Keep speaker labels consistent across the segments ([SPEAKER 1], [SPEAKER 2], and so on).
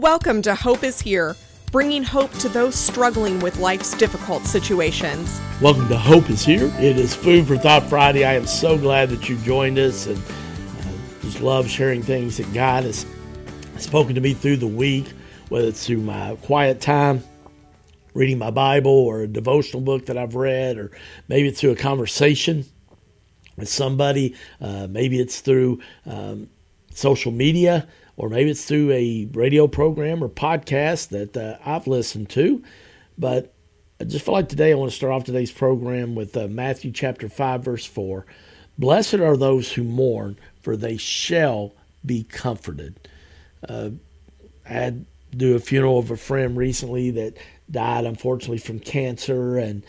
[SPEAKER 1] Welcome to Hope is Here, bringing hope to those struggling with life's difficult situations.
[SPEAKER 2] Welcome to Hope is Here. It is Food for Thought Friday. I am so glad that you joined us and uh, just love sharing things that God has spoken to me through the week, whether it's through my quiet time, reading my Bible, or a devotional book that I've read, or maybe it's through a conversation with somebody. Uh, maybe it's through um, social media or maybe it's through a radio program or podcast that uh, I've listened to. But I just feel like today I want to start off today's program with uh, Matthew chapter 5, verse 4. Blessed are those who mourn, for they shall be comforted. Uh, I had do a funeral of a friend recently that died, unfortunately, from cancer, and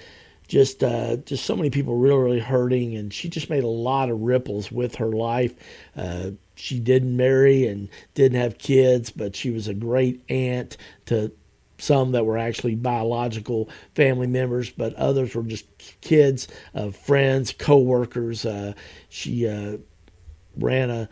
[SPEAKER 2] just uh, just so many people really really hurting, and she just made a lot of ripples with her life. Uh, she didn't marry and didn't have kids, but she was a great aunt to some that were actually biological family members, but others were just kids, uh, friends, co-workers. Uh, she uh, ran a,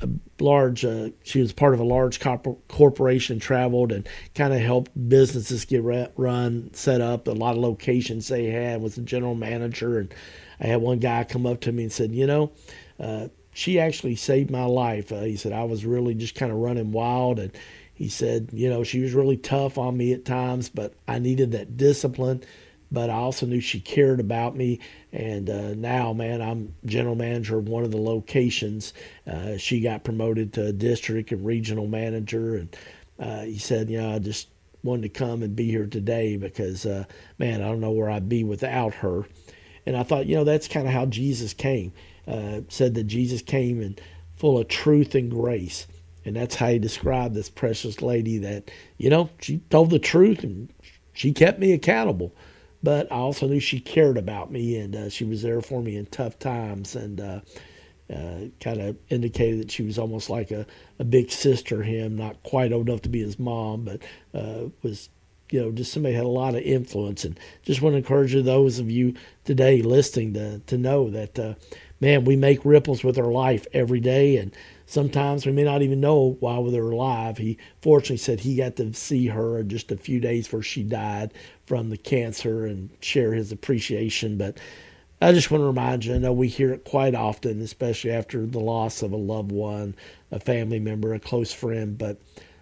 [SPEAKER 2] a, large. Uh, she was part of a large corp- corporation, traveled and kind of helped businesses get run, set up. A lot of locations they had. Was the general manager, and I had one guy come up to me and said, "You know." Uh, she actually saved my life. Uh, he said I was really just kind of running wild, and he said, you know, she was really tough on me at times, but I needed that discipline. But I also knew she cared about me, and uh, now, man, I'm general manager of one of the locations. Uh, she got promoted to district and regional manager, and uh, he said, you know, I just wanted to come and be here today because, uh, man, I don't know where I'd be without her. And I thought, you know, that's kind of how Jesus came uh, said that Jesus came and full of truth and grace. And that's how he described this precious lady that, you know, she told the truth and she kept me accountable. But I also knew she cared about me and uh, she was there for me in tough times and uh, uh, kind of indicated that she was almost like a, a big sister to him, not quite old enough to be his mom, but uh, was you know, just somebody had a lot of influence. And just want to encourage those of you today listening to to know that uh, man, we make ripples with our life every day, and sometimes we may not even know while we are alive. He fortunately said he got to see her just a few days before she died from the cancer and share his appreciation. But I just want to remind you, I know we hear it quite often, especially after the loss of a loved one, a family member, a close friend. But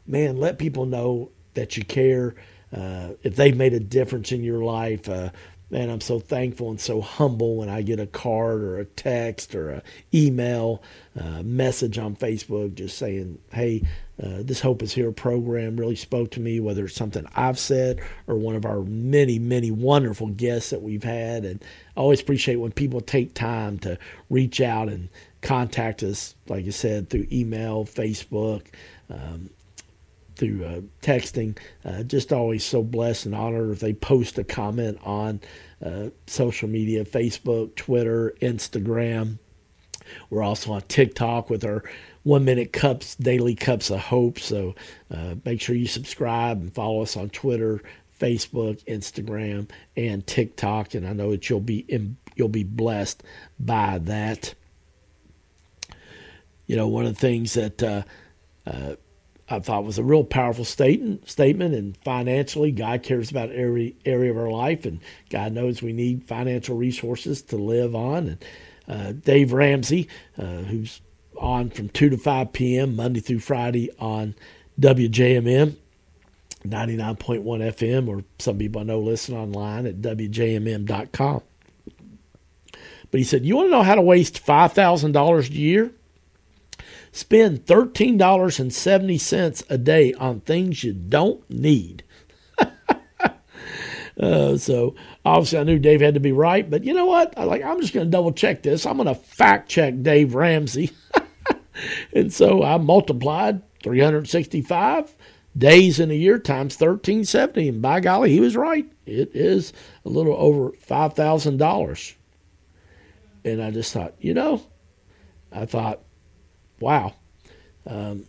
[SPEAKER 2] man, let people know that you care. Uh, if they've made a difference in your life, uh, man, I'm so thankful and so humble when I get a card or a text or a email uh, message on Facebook just saying, hey, uh, this Hope is Here program really spoke to me, whether it's something I've said or one of our many, many wonderful guests that we've had. And I always appreciate when people take time to reach out and contact us, like I said, through email, Facebook. Um, through uh, texting. Uh, just always so blessed and honored if they post a comment on uh, social media Facebook, Twitter, Instagram. We're also on TikTok with our one minute cups, daily cups of hope. So uh, make sure you subscribe and follow us on Twitter, Facebook, Instagram, and TikTok. And I know that you'll be in, you'll be blessed by that. You know, one of the things that uh, uh, I thought was a real powerful statement. Statement, and financially, God cares about every area of our life, and God knows we need financial resources to live on. And uh, Dave Ramsey, uh, who's on from two to five p.m. Monday through Friday on WJMM. 99.1 FM, or some people I know listen online at WJMM.com. But he said, You want to know how to waste $5,000 a year? Spend $13.70 a day on things you don't need. uh, so obviously, I knew Dave had to be right, but you know what? I like I'm just going to double check this. I'm going to fact check Dave Ramsey, and so I multiplied 365 days in a year times 1370, and by golly, he was right. It is a little over five thousand dollars. And I just thought, you know, I thought wow. Um,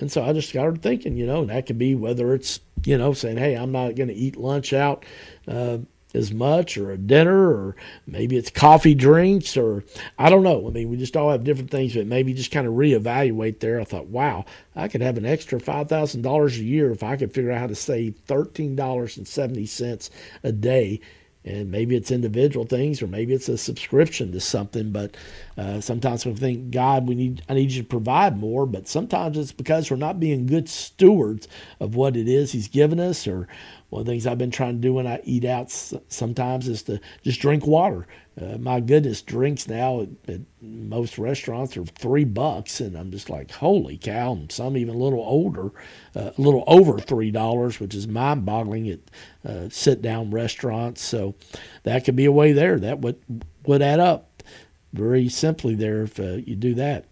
[SPEAKER 2] and so I just started thinking, you know, that could be whether it's, you know, saying, hey, I'm not going to eat lunch out uh, as much or a dinner or maybe it's coffee drinks or I don't know. I mean, we just all have different things, but maybe just kind of reevaluate there. I thought, wow, I could have an extra $5,000 a year if I could figure out how to save $13.70 a day and maybe it's individual things or maybe it's a subscription to something but uh, sometimes we think god we need i need you to provide more but sometimes it's because we're not being good stewards of what it is he's given us or one of the things I've been trying to do when I eat out sometimes is to just drink water. Uh, my goodness, drinks now at, at, most restaurants are three bucks, and I'm just like, holy cow! And some even a little older, uh, a little over three dollars, which is mind-boggling at uh, sit-down restaurants. So that could be a way there. That would would add up very simply there if uh, you do that.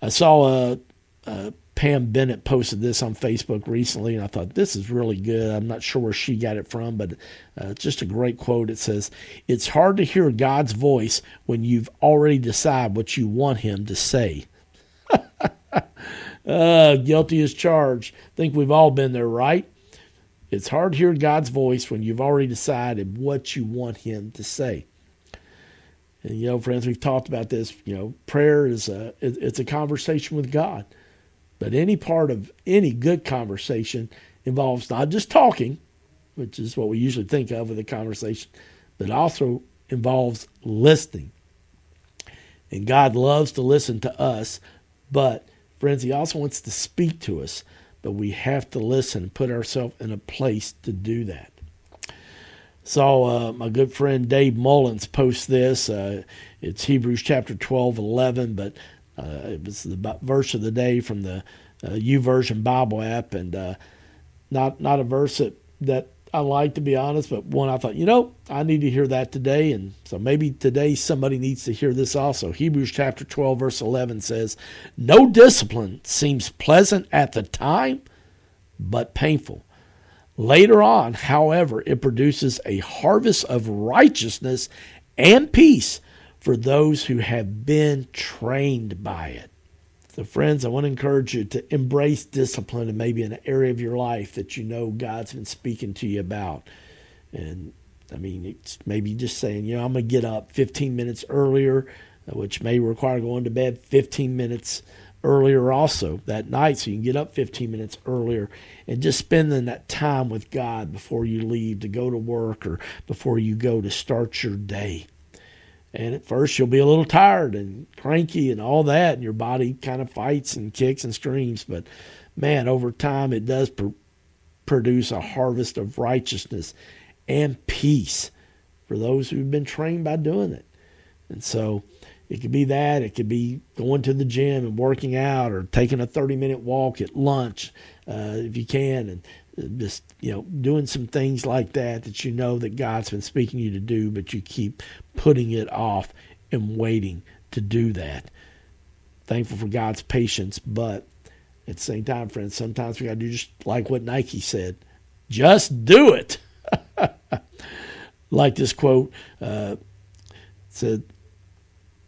[SPEAKER 2] I saw a, a Pam Bennett posted this on Facebook recently, and I thought this is really good. I'm not sure where she got it from, but uh, just a great quote. It says, It's hard to hear God's voice when you've already decided what you want Him to say. uh, guilty as charged. think we've all been there, right? It's hard to hear God's voice when you've already decided what you want Him to say. And you know, friends, we've talked about this. You know, prayer is a it's a conversation with God. But any part of any good conversation involves not just talking, which is what we usually think of with a conversation, but also involves listening. And God loves to listen to us, but friends, He also wants to speak to us, but we have to listen and put ourselves in a place to do that. Saw uh, my good friend Dave Mullins post this. Uh, it's Hebrews chapter 12, 11, but uh, it was the verse of the day from the uh, Version Bible app, and uh, not not a verse that, that I like to be honest, but one I thought, you know, I need to hear that today, and so maybe today somebody needs to hear this also. Hebrews chapter 12, verse 11 says, No discipline seems pleasant at the time, but painful. Later on, however, it produces a harvest of righteousness and peace for those who have been trained by it. So, friends, I want to encourage you to embrace discipline in maybe an area of your life that you know God's been speaking to you about. And I mean, it's maybe just saying, you know, I'm going to get up 15 minutes earlier, uh, which may require going to bed 15 minutes earlier also that night so you can get up 15 minutes earlier and just spending that time with God before you leave to go to work or before you go to start your day. And at first, you'll be a little tired and cranky and all that, and your body kind of fights and kicks and screams. But man, over time, it does pr- produce a harvest of righteousness and peace for those who've been trained by doing it. And so it could be that, it could be going to the gym and working out or taking a 30 minute walk at lunch uh, if you can, and just you know doing some things like that that you know that God's been speaking you to do, but you keep putting it off and waiting to do that. Thankful for God's patience, but at the same time, friends, sometimes we got to do just like what Nike said: just do it. like this quote uh, said.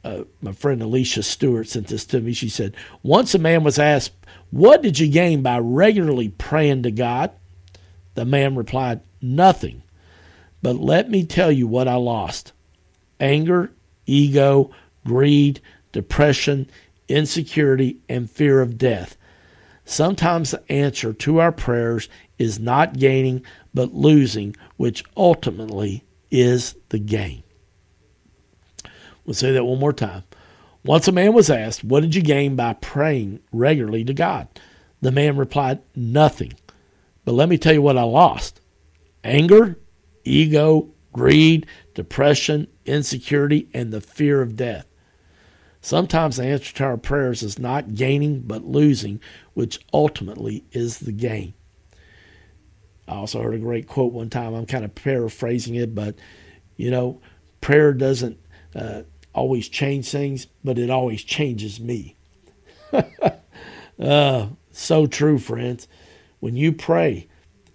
[SPEAKER 2] Uh, my friend Alicia Stewart sent this to me. She said, Once a man was asked, What did you gain by regularly praying to God? The man replied, Nothing. But let me tell you what I lost anger, ego, greed, depression, insecurity, and fear of death. Sometimes the answer to our prayers is not gaining, but losing, which ultimately is the gain. We'll say that one more time. Once a man was asked, What did you gain by praying regularly to God? The man replied, Nothing. But let me tell you what I lost anger, ego, greed, depression, insecurity, and the fear of death. Sometimes the answer to our prayers is not gaining, but losing, which ultimately is the gain. I also heard a great quote one time. I'm kind of paraphrasing it, but you know, prayer doesn't uh, always change things, but it always changes me. uh, so true, friends when you pray,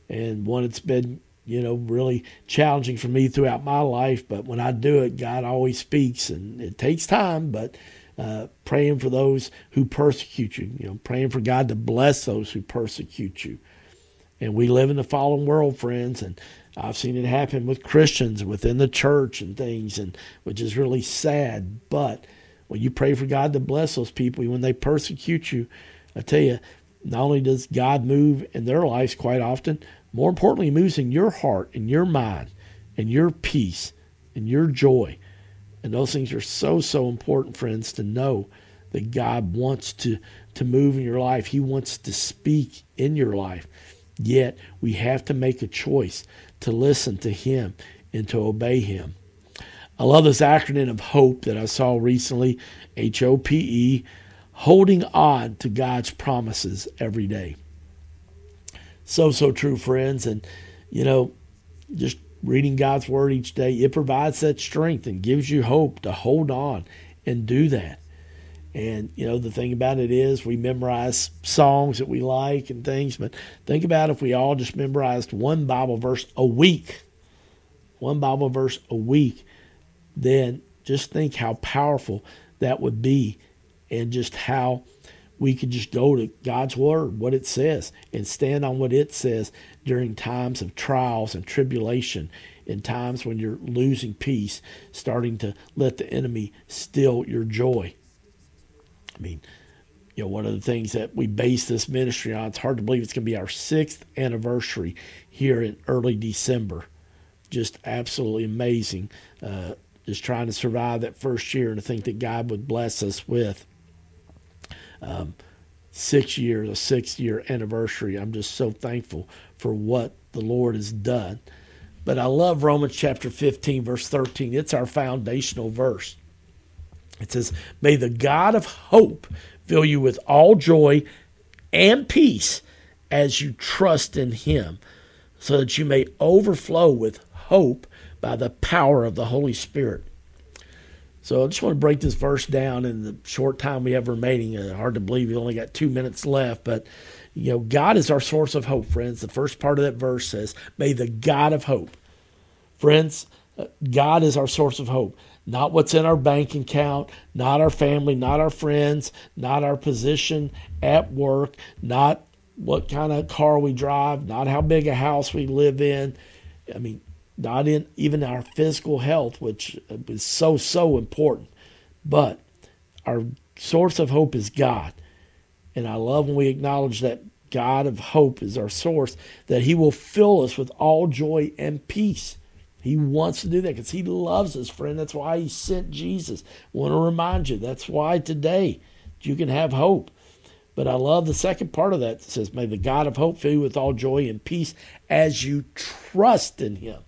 [SPEAKER 2] and one it's been you know really challenging for me throughout my life, but when I do it, God always speaks, and it takes time, but. Uh, praying for those who persecute you, you know, praying for God to bless those who persecute you. And we live in a fallen world, friends, and I've seen it happen with Christians within the church and things, and which is really sad. But when you pray for God to bless those people, when they persecute you, I tell you, not only does God move in their lives quite often, more importantly, He moves in your heart and your mind and your peace and your joy. And those things are so, so important, friends, to know that God wants to, to move in your life. He wants to speak in your life. Yet we have to make a choice to listen to Him and to obey Him. I love this acronym of HOPE that I saw recently H O P E, holding on to God's promises every day. So, so true, friends. And, you know, just reading God's Word each day, it provides that strength and gives you hope to hold on and do that. And, you know, the thing about it is we memorize songs that we like and things, but think about if we all just memorized one Bible verse a week, one Bible verse a week, then just think how powerful that would be and just how we could just go to God's Word, what it says, and stand on what it says during times of trials and tribulation, in times when you're losing peace, starting to let the enemy steal your joy. I mean, you know, one of the things that we base this ministry on, it's hard to believe it's going to be our sixth anniversary here in early December. Just absolutely amazing. Uh, just trying to survive that first year and to think that God would bless us with um, six years, a six year anniversary. I'm just so thankful for what the Lord has done. But I love Romans chapter 15, verse 13. It's our foundational verse. It says, May the God of hope fill you with all joy and peace as you trust in him, so that you may overflow with hope by the power of the Holy Spirit. So I just want to break this verse down in the short time we have remaining. Uh, hard to believe we only got two minutes left, but you know, God is our source of hope, friends. The first part of that verse says, May the God of hope. Friends, uh, God is our source of hope. Not what's in our bank account, not our family, not our friends, not our position at work, not what kind of car we drive, not how big a house we live in. I mean, not in even our physical health, which is so, so important. But our source of hope is God. And I love when we acknowledge that God of hope is our source, that He will fill us with all joy and peace. He wants to do that because He loves us, friend. That's why He sent Jesus. I want to remind you, that's why today you can have hope. But I love the second part of that. It says, May the God of hope fill you with all joy and peace as you trust in Him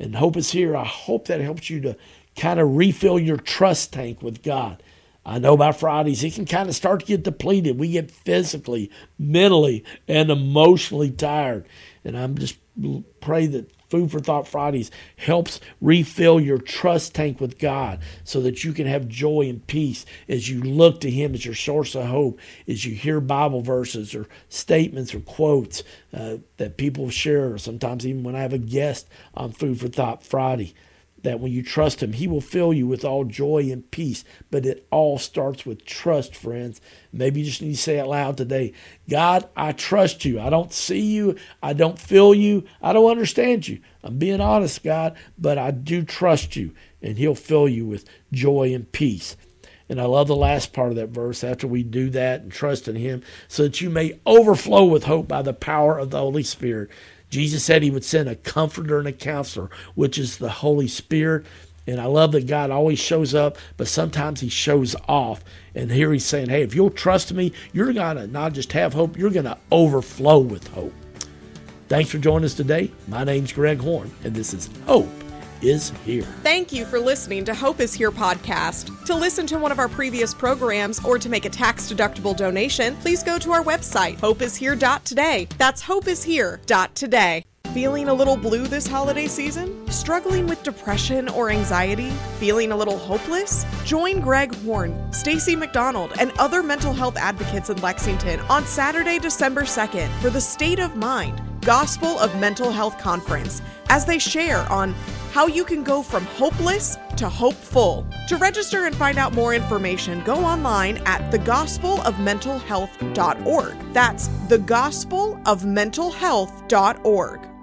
[SPEAKER 2] and hope is here. I hope that helps you to kind of refill your trust tank with God. I know by Fridays it can kind of start to get depleted. We get physically, mentally, and emotionally tired. And I'm just pray that Food for Thought Fridays helps refill your trust tank with God so that you can have joy and peace as you look to Him as your source of hope, as you hear Bible verses or statements or quotes uh, that people share, sometimes even when I have a guest on Food for Thought Friday that when you trust Him, He will fill you with all joy and peace. But it all starts with trust, friends. Maybe you just need to say it loud today God, I trust you. I don't see you. I don't feel you. I don't understand you. I'm being honest, God, but I do trust you, and He'll fill you with joy and peace. And I love the last part of that verse after we do that and trust in Him, so that you may overflow with hope by the power of the Holy Spirit. Jesus said he would send a comforter and a counselor, which is the Holy Spirit. And I love that God always shows up, but sometimes he shows off. And here he's saying, hey, if you'll trust me, you're going to not just have hope, you're going to overflow with hope. Thanks for joining us today. My name's Greg Horn, and this is Hope is here.
[SPEAKER 1] Thank you for listening to Hope is Here podcast. To listen to one of our previous programs or to make a tax deductible donation, please go to our website, hopeishere.today. That's hopeishere.today. Feeling a little blue this holiday season? Struggling with depression or anxiety? Feeling a little hopeless? Join Greg Horn, Stacy McDonald, and other mental health advocates in Lexington on Saturday, December 2nd for the State of Mind Gospel of Mental Health Conference as they share on how you can go from hopeless to hopeful. To register and find out more information, go online at thegospelofmentalhealth.org. That's thegospelofmentalhealth.org.